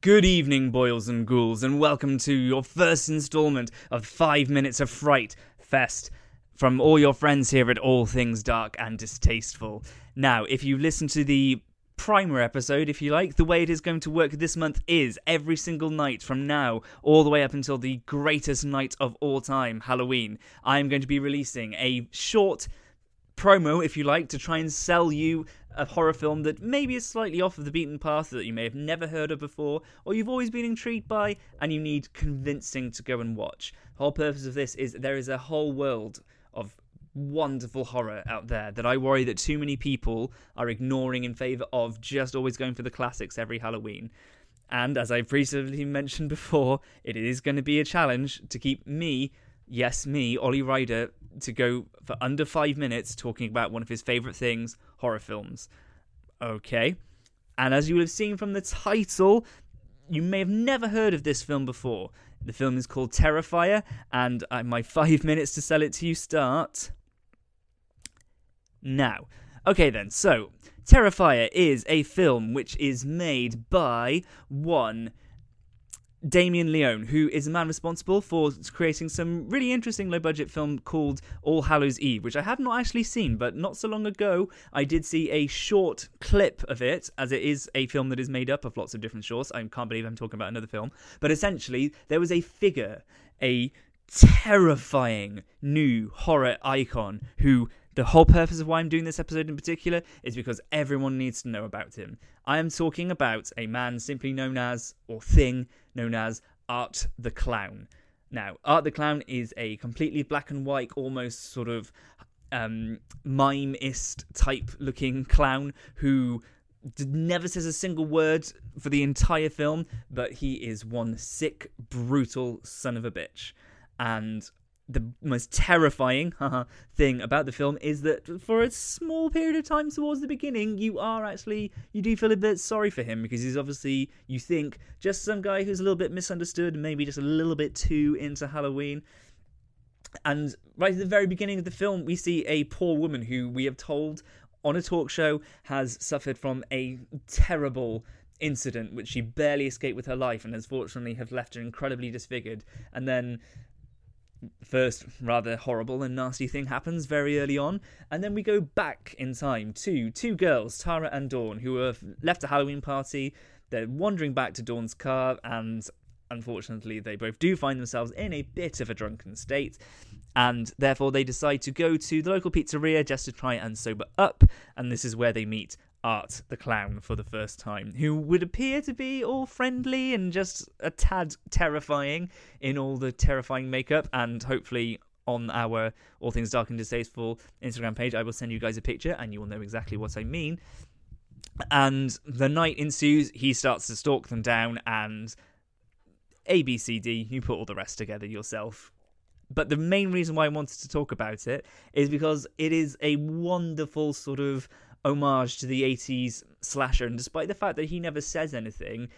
Good evening, boils and ghouls, and welcome to your first installment of Five Minutes of Fright Fest from all your friends here at All Things Dark and Distasteful. Now, if you listen to the primer episode, if you like, the way it is going to work this month is every single night from now all the way up until the greatest night of all time, Halloween, I am going to be releasing a short promo, if you like, to try and sell you a horror film that maybe is slightly off of the beaten path that you may have never heard of before, or you've always been intrigued by, and you need convincing to go and watch. The whole purpose of this is there is a whole world of wonderful horror out there that I worry that too many people are ignoring in favor of just always going for the classics every Halloween. And as I previously mentioned before, it is going to be a challenge to keep me, yes, me, Ollie Ryder, to go for under five minutes talking about one of his favorite things horror films. Okay. And as you will have seen from the title, you may have never heard of this film before. The film is called Terrifier, and my five minutes to sell it to you start now. Okay, then, so Terrifier is a film which is made by one Damien Leone, who is a man responsible for creating some really interesting low budget film called All Hallows Eve, which I have not actually seen, but not so long ago I did see a short clip of it, as it is a film that is made up of lots of different shorts. I can't believe I'm talking about another film. But essentially, there was a figure, a terrifying new horror icon who the whole purpose of why I'm doing this episode in particular is because everyone needs to know about him. I am talking about a man simply known as, or thing known as, Art the Clown. Now, Art the Clown is a completely black and white, almost sort of um, mime-ist type looking clown who never says a single word for the entire film, but he is one sick, brutal son of a bitch. And the most terrifying thing about the film is that for a small period of time towards the beginning, you are actually you do feel a bit sorry for him because he's obviously you think just some guy who's a little bit misunderstood, maybe just a little bit too into Halloween. And right at the very beginning of the film, we see a poor woman who we have told on a talk show has suffered from a terrible incident which she barely escaped with her life and unfortunately have left her incredibly disfigured and then first rather horrible and nasty thing happens very early on and then we go back in time to two girls tara and dawn who have left a halloween party. They're wandering back to dawn's car and unfortunately they both do find themselves in a bit of a drunken state and therefore they decide to go to the local pizzeria just to try and sober up and this is where they meet Art the clown for the first time, who would appear to be all friendly and just a tad terrifying in all the terrifying makeup, and hopefully on our All Things Dark and Distasteful Instagram page, I will send you guys a picture and you will know exactly what I mean. And the night ensues, he starts to stalk them down, and A, B, C, D, you put all the rest together yourself. But the main reason why I wanted to talk about it is because it is a wonderful sort of homage to the 80s slasher. And despite the fact that he never says anything,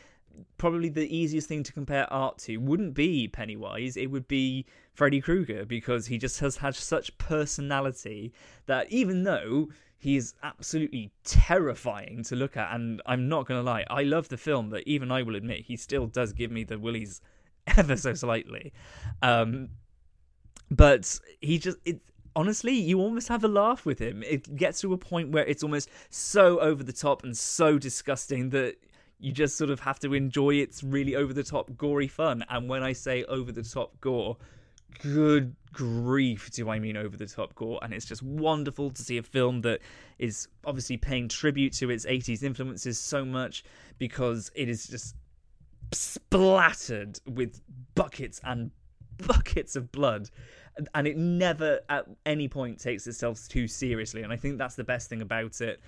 probably the easiest thing to compare art to wouldn't be Pennywise, it would be Freddy Krueger because he just has had such personality that even though he is absolutely terrifying to look at, and I'm not gonna lie, I love the film, but even I will admit he still does give me the willies ever so slightly. Um, but he just it honestly, you almost have a laugh with him. It gets to a point where it's almost so over the top and so disgusting that you just sort of have to enjoy its really over the top gory fun. And when I say over the top gore, good grief do I mean over the top gore. And it's just wonderful to see a film that is obviously paying tribute to its 80s influences so much because it is just splattered with buckets and buckets of blood and it never at any point takes itself too seriously and i think that's the best thing about it.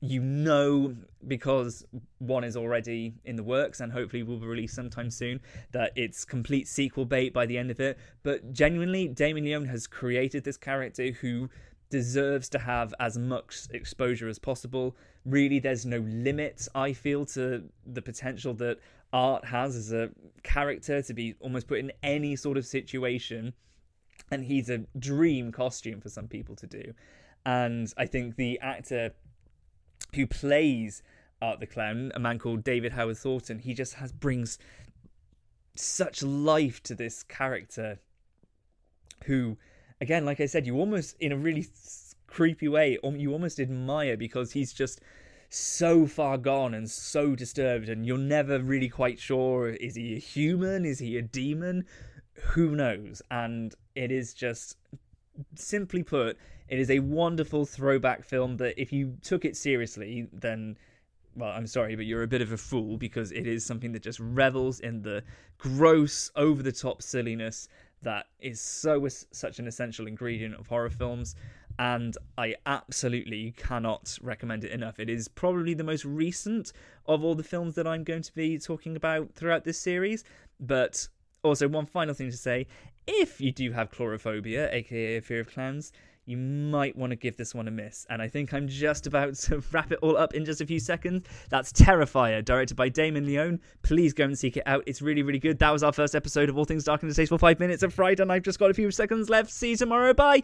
You know because one is already in the works and hopefully will be released sometime soon that it's complete sequel bait by the end of it. But genuinely damien leone has created this character who deserves to have as much exposure as possible. Really there's no limit i feel to the potential that art has as a character to be almost put in any sort of situation and he's a dream costume for some people to do. And I think the actor who plays Art the Clown, a man called David Howard Thornton, he just has brings such life to this character who again like I said you almost in a really creepy way um, you almost admire because he's just so far gone and so disturbed and you're never really quite sure is he a human? Is he a demon? Who knows? And it is just simply put it is a wonderful throwback film that if you took it seriously then well, I'm sorry, but you're a bit of a fool because it is something that just revels in the gross, over the top silliness that is so such an essential ingredient of horror films and I absolutely cannot recommend it enough. It is probably the most recent of all the films that I'm going to be talking about throughout this series, but also one final thing to say, if you do have chlorophobia, aka fear of clowns, you might want to give this one a miss. And I think I'm just about to wrap it all up in just a few seconds. That's Terrifier, directed by Damien Leone. Please go and seek it out. It's really, really good. That was our first episode of All Things Dark and Distasteful Five Minutes of Friday, and I've just got a few seconds left. See you tomorrow. Bye.